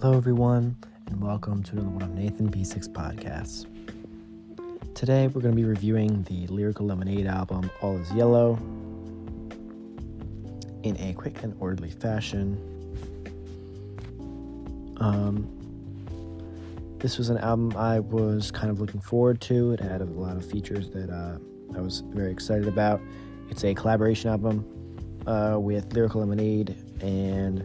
Hello, everyone, and welcome to another one of Nathan B6 podcasts. Today, we're going to be reviewing the Lyrical Lemonade album, All Is Yellow, in a quick and orderly fashion. Um, this was an album I was kind of looking forward to. It had a lot of features that uh, I was very excited about. It's a collaboration album uh, with Lyrical Lemonade and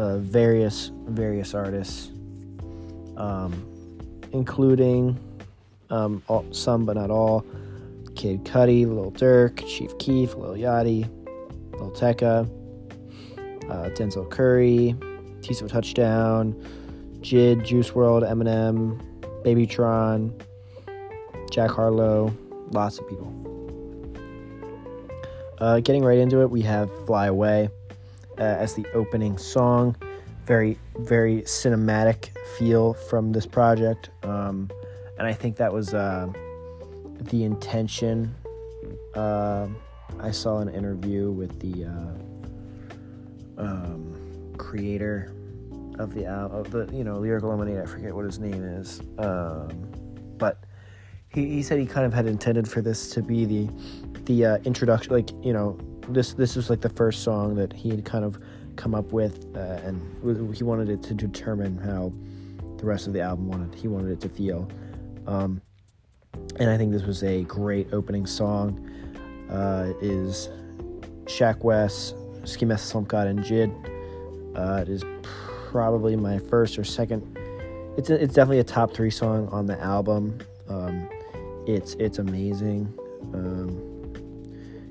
uh, various various artists, um, including um, all, some but not all, Kid Cudi, Lil Durk, Chief Keef, Lil Yachty, Lil Tecca, uh, Denzel Curry, Teezo Touchdown, JID, Juice WRLD, Eminem, Babytron, Jack Harlow, lots of people. Uh, getting right into it, we have Fly Away uh, as the opening song. Very, very cinematic feel from this project. Um, and I think that was uh, the intention. Uh, I saw an interview with the uh, um, creator of the of the you know lyrical lemonade. I forget what his name is, um, but he, he said he kind of had intended for this to be the the uh, introduction, like you know this this was like the first song that he had kind of come up with, uh, and he wanted it to determine how the rest of the album wanted he wanted it to feel. Um, and I think this was a great opening song. Uh, is Sheck Wes, Ski Slump God, and JID. Uh, it is probably my first or second. It's a, it's definitely a top three song on the album. Um, it's it's amazing. Um,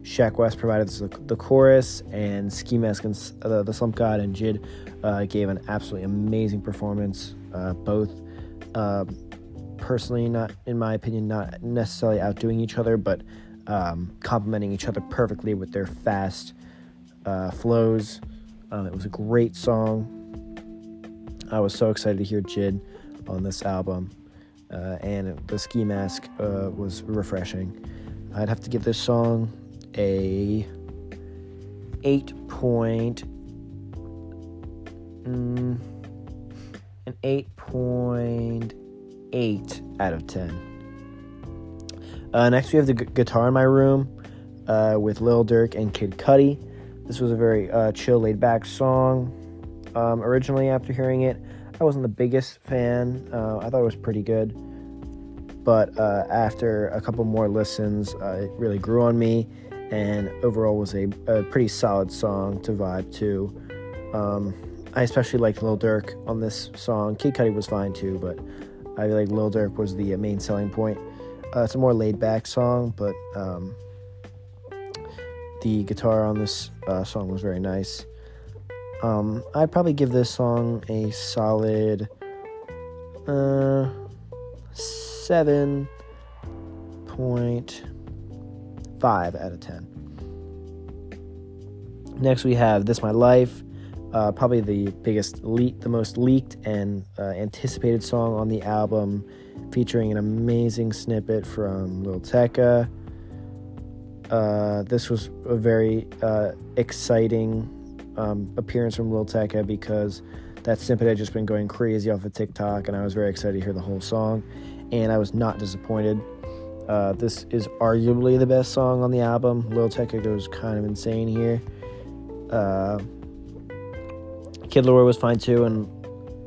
Sheck Wes provided the, the chorus, and Ski Mask and uh, the Slump God and JID uh, gave an absolutely amazing performance. Uh, both, uh, personally, not in my opinion, not necessarily outdoing each other, but um, complementing each other perfectly with their fast uh, flows. Um, it was a great song. I was so excited to hear JID on this album, uh, and the Ski Mask was refreshing. I'd have to give this song a 8 point mm, an 8.8 out of 10 uh, next we have the guitar in my room uh, with Lil Durk and Kid Cudi. This was a very uh, chill laid back song. Um, originally after hearing it I wasn't the biggest fan. Uh, I thought it was pretty good. But uh, after a couple more listens uh, it really grew on me and overall was a, a pretty solid song to vibe to. Um, I especially liked Lil Durk on this song. Kid Cudi was fine too, but I feel like Lil Durk was the main selling point. Uh, it's a more laid back song, but um, the guitar on this uh, song was very nice. Um, I'd probably give this song a solid uh, seven point 5 out of 10. Next, we have This My Life, uh, probably the biggest, le- the most leaked and uh, anticipated song on the album, featuring an amazing snippet from Lil Tecca. Uh, this was a very uh, exciting um, appearance from Lil Tecca because that snippet had just been going crazy off of TikTok, and I was very excited to hear the whole song, and I was not disappointed. Uh, this is arguably the best song on the album. Lil Tecca goes kind of insane here. Uh, Kid LAROI was fine too, and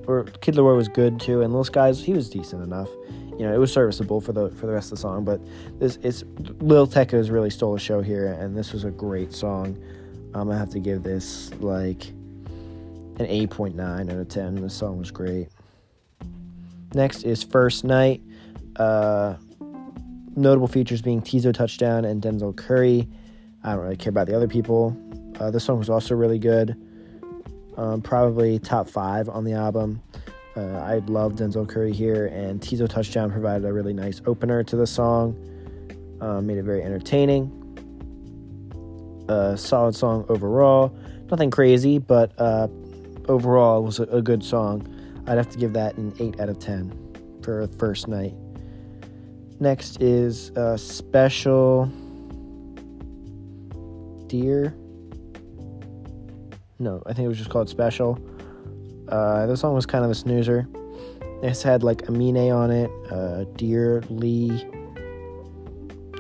or Kid LAROI was good too, and Lil Skies he was decent enough. You know, it was serviceable for the for the rest of the song, but this it's Lil has really stole the show here, and this was a great song. I'm gonna have to give this like an 8.9 out of 10. This song was great. Next is First Night. Uh, notable features being Teezo Touchdown and Denzel Curry. I don't really care about the other people. Uh, this song was also really good. Um, probably top five on the album. Uh, I love Denzel Curry here, and Teezo Touchdown provided a really nice opener to the song. Uh, made it very entertaining. A solid song overall. Nothing crazy, but uh, overall it was a, a good song. I'd have to give that an 8 out of 10 for first night. Next is a special deer. No, I think it was just called special. Uh, the song was kind of a snoozer. This had like Amine on it, uh, Dear Lee.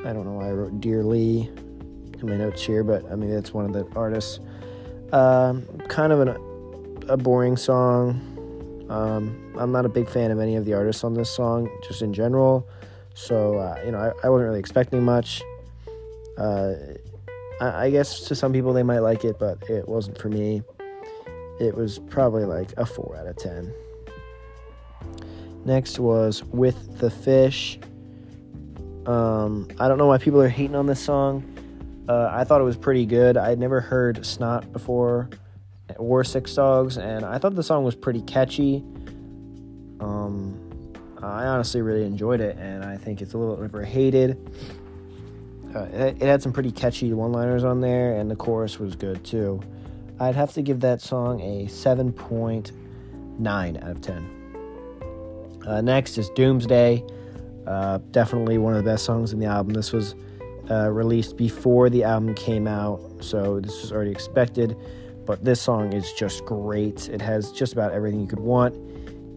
I don't know why I wrote Dear Lee in my notes here, but I mean that's one of the artists. Um, kind of an, a boring song. Um, I'm not a big fan of any of the artists on this song, just in general. So uh, you know, I, I, wasn't really expecting much. Uh, I, I guess to some people they might like it, but it wasn't for me. It was probably like a four out of ten. Next was with the fish. Um, I don't know why people are hating on this song. Uh, I thought it was pretty good. I'd never heard Snot before, or Six Dogs, and I thought the song was pretty catchy. Um, I honestly really enjoyed it, and I think it's a little overhated. Uh, it, it, had some pretty catchy one liners on there, and the chorus was good too. I'd have to give that song a 7.9 out of 10. Uh, next is Doomsday. Uh, definitely one of the best songs in the album. This was uh, released before the album came out, so this was already expected. But this song is just great. It has just about everything you could want.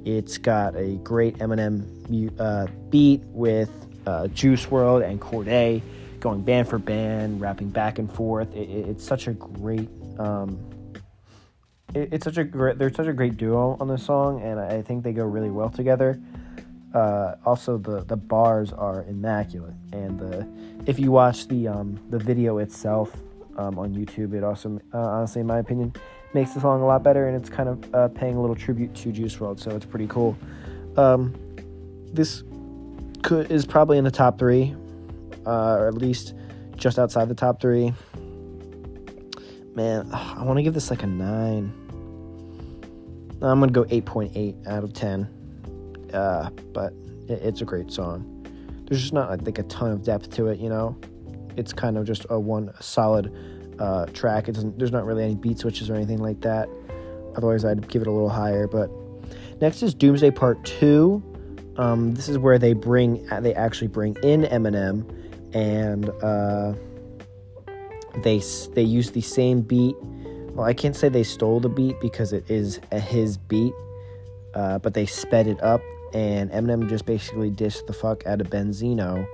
It's got a great Eminem uh, beat with uh, Juice WRLD and Cordae going band for band, rapping back and forth. It, it, it's such a great. Um, it, it's such a great. They're such a great duo on this song, and I think they go really well together. Uh, also, the the bars are immaculate, and the if you watch the um, the video itself um, on YouTube, it also uh, honestly, in my opinion, makes the song a lot better, and it's kind of uh, paying a little tribute to Juice WRLD, so it's pretty cool. Um, this could, is probably in the top three uh, or at least just outside the top three. Man, I want to give this like a 9. I'm to go 8.8 out of 10. Uh, but it, it's a great song. There's just not, like a ton of depth to it, you know? It's kind of just a one solid uh, track. It doesn't, there's not really any beat switches or anything like that. Otherwise, I'd give it a little higher. But next is Doomsday Part 2. Um, this is where they bring, they actually bring in Eminem and uh, they they use the same beat. Well, I can't say they stole the beat because it is a, his beat, uh, but they sped it up, and Eminem just basically dissed the fuck out of Benzino.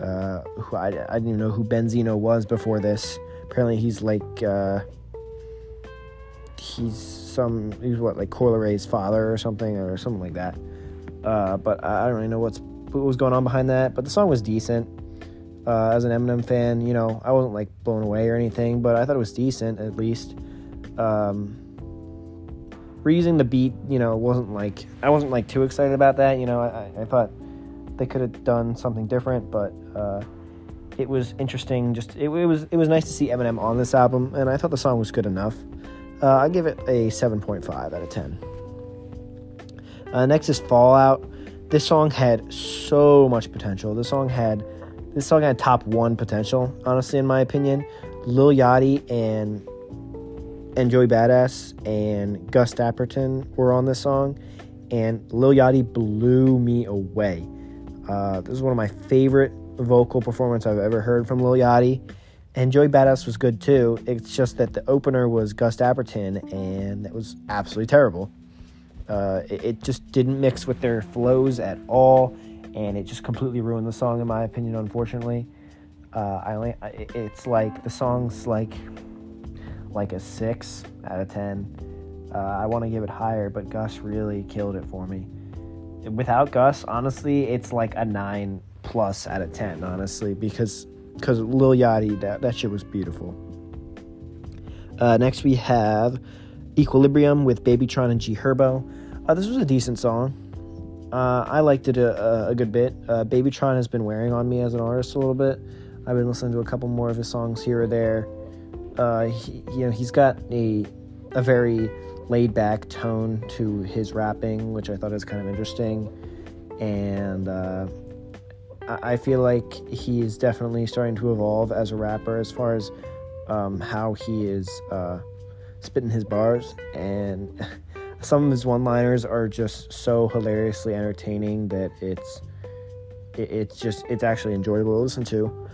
Uh, who I, I didn't even know who Benzino was before this. Apparently, he's like uh, he's some he's what like Coi Leray's father or something or something like that. Uh, but I don't really know what's what was going on behind that. But the song was decent uh, as an Eminem fan. You know, I wasn't like blown away or anything, but I thought it was decent at least. Um, reusing the beat, you know, wasn't like I wasn't like too excited about that. You know, I, I thought they could have done something different, but uh, it was interesting. Just it, it, was it was nice to see Eminem on this album, and I thought the song was good enough. Uh, I give it a 7.5 out of 10. Uh, next is Fallout. This song had so much potential. This song had this song had top one potential, honestly, in my opinion. Lil Yachty and and Joey Badass and Gus Dapperton were on this song, and Lil Yachty blew me away. Uh, this is one of my favorite vocal performances I've ever heard from Lil Yachty, and Joey Badass was good too. It's just that the opener was Gus Dapperton, and that was absolutely terrible. Uh, it, it just didn't mix with their flows at all and it just completely ruined the song in my opinion unfortunately uh, I it's like the song's like like a six out of ten uh, I want to give it higher but Gus really killed it for me without Gus honestly it's like a nine plus out of ten honestly because because Lil Yachty that, that shit was beautiful uh, next we have Equilibrium with Babytron and G Herbo uh, this was a decent song uh, I liked it a, a good bit. Uh, Babytron has been wearing on me as an artist a little bit. I've been listening to a couple more of his songs here or there. Uh, he, you know, he's got a a very laid back tone to his rapping, which I thought is kind of interesting, and uh, I feel like he is definitely starting to evolve as a rapper as far as um, how he is uh, spitting his bars and. some of his one-liners are just so hilariously entertaining that it's it's just it's actually enjoyable to listen to.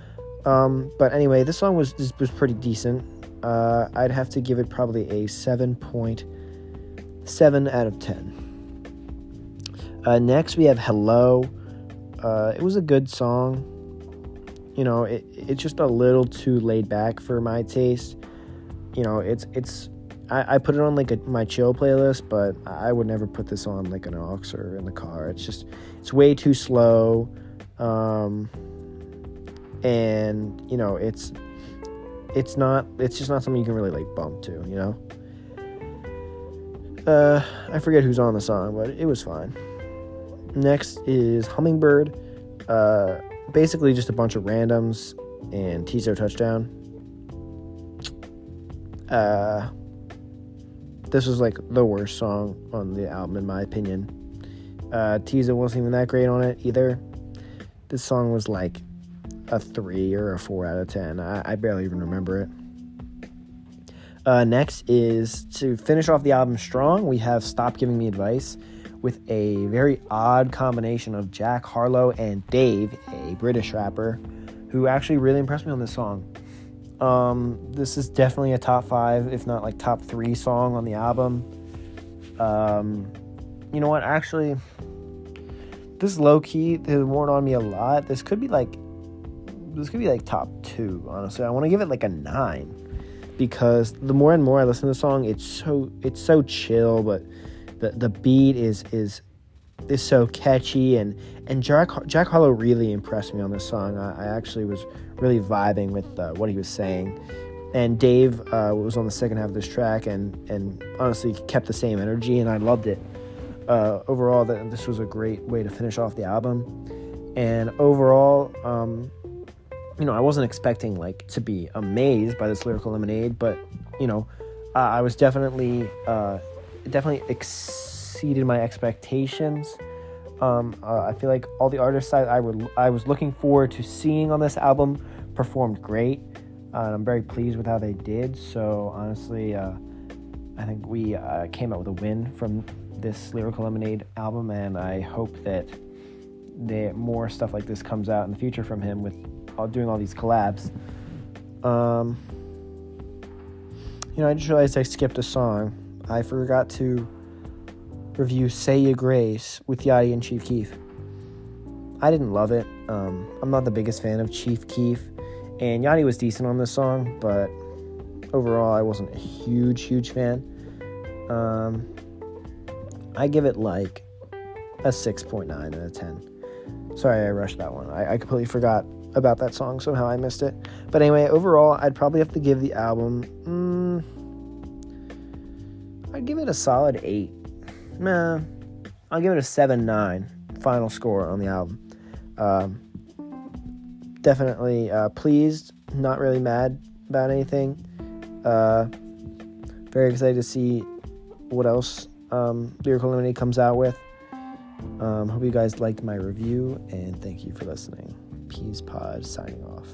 Um, but anyway, this song was was pretty decent. Uh, I'd have to give it probably a seven point 7 out of 10. Uh, next, we have Hello. Uh, it was a good song. You know, it, it's just a little too laid back for my taste. You know, it's it's I, I put it on like a, my chill playlist, but I would never put this on like an aux or in the car. It's just it's way too slow, um, and you know it's it's not it's just not something you can really like bump to. You know. Uh, I forget who's on the song, but it was fine. Next is Hummingbird. Uh, basically just a bunch of randoms and Teezo touchdown. Uh, this was like the worst song on the album in my opinion. Uh, Tizo wasn't even that great on it either. This song was like a three or a four out of ten. I, I barely even remember it. Uh, next is to finish off the album strong. We have "Stop Giving Me Advice." with a very odd combination of Jack Harlow and Dave, a British rapper, who actually really impressed me on this song. Um, this is definitely a top five, if not like top three song on the album. Um, you know what? Actually, this low key has worn on me a lot. This could be like, this could be like top two. Honestly, I want to give it like a nine because the more and more I listen to the song, it's so it's so chill, but the the beat is is is so catchy and and Jack Jack Harlow really impressed me on this song. I, I actually was really vibing with uh, what he was saying, and Dave uh, was on the second half of this track and and honestly kept the same energy and I loved it. Uh, overall, that this was a great way to finish off the album, and overall, um, you know, I wasn't expecting like to be amazed by this lyrical lemonade, but you know, I was definitely uh, definitely exceeded my expectations. Um, uh, I feel like all the artists I, I, would, I was looking forward to seeing on this album performed great. Uh, and I'm very pleased with how they did. So honestly, uh, I think we uh, came out with a win from this Lyrical Lemonade album, and I hope that there more stuff like this comes out in the future from him with doing all these collabs. Um, you know, I just realized I skipped a song. I forgot to review Say Your Grace with Yachty and Chief Keef. I didn't love it. Um, I'm not the biggest fan of Chief Keef, and Yachty was decent on this song, but overall, I wasn't a huge, huge fan. Um, I give it like a 6.9 out of 10. Sorry, I rushed that one. I, I completely forgot about that song. Somehow I missed it. But anyway, overall, I'd probably have to give the album. Mm, I'd give it a solid 8. Nah, I'll give it a 7 9 final score on the album. Um, definitely uh, pleased, not really mad about anything. Uh, very excited to see what else um, Lyrical Lemonade comes out with. Um, hope you guys liked my review, and thank you for listening. Peas Pod signing off.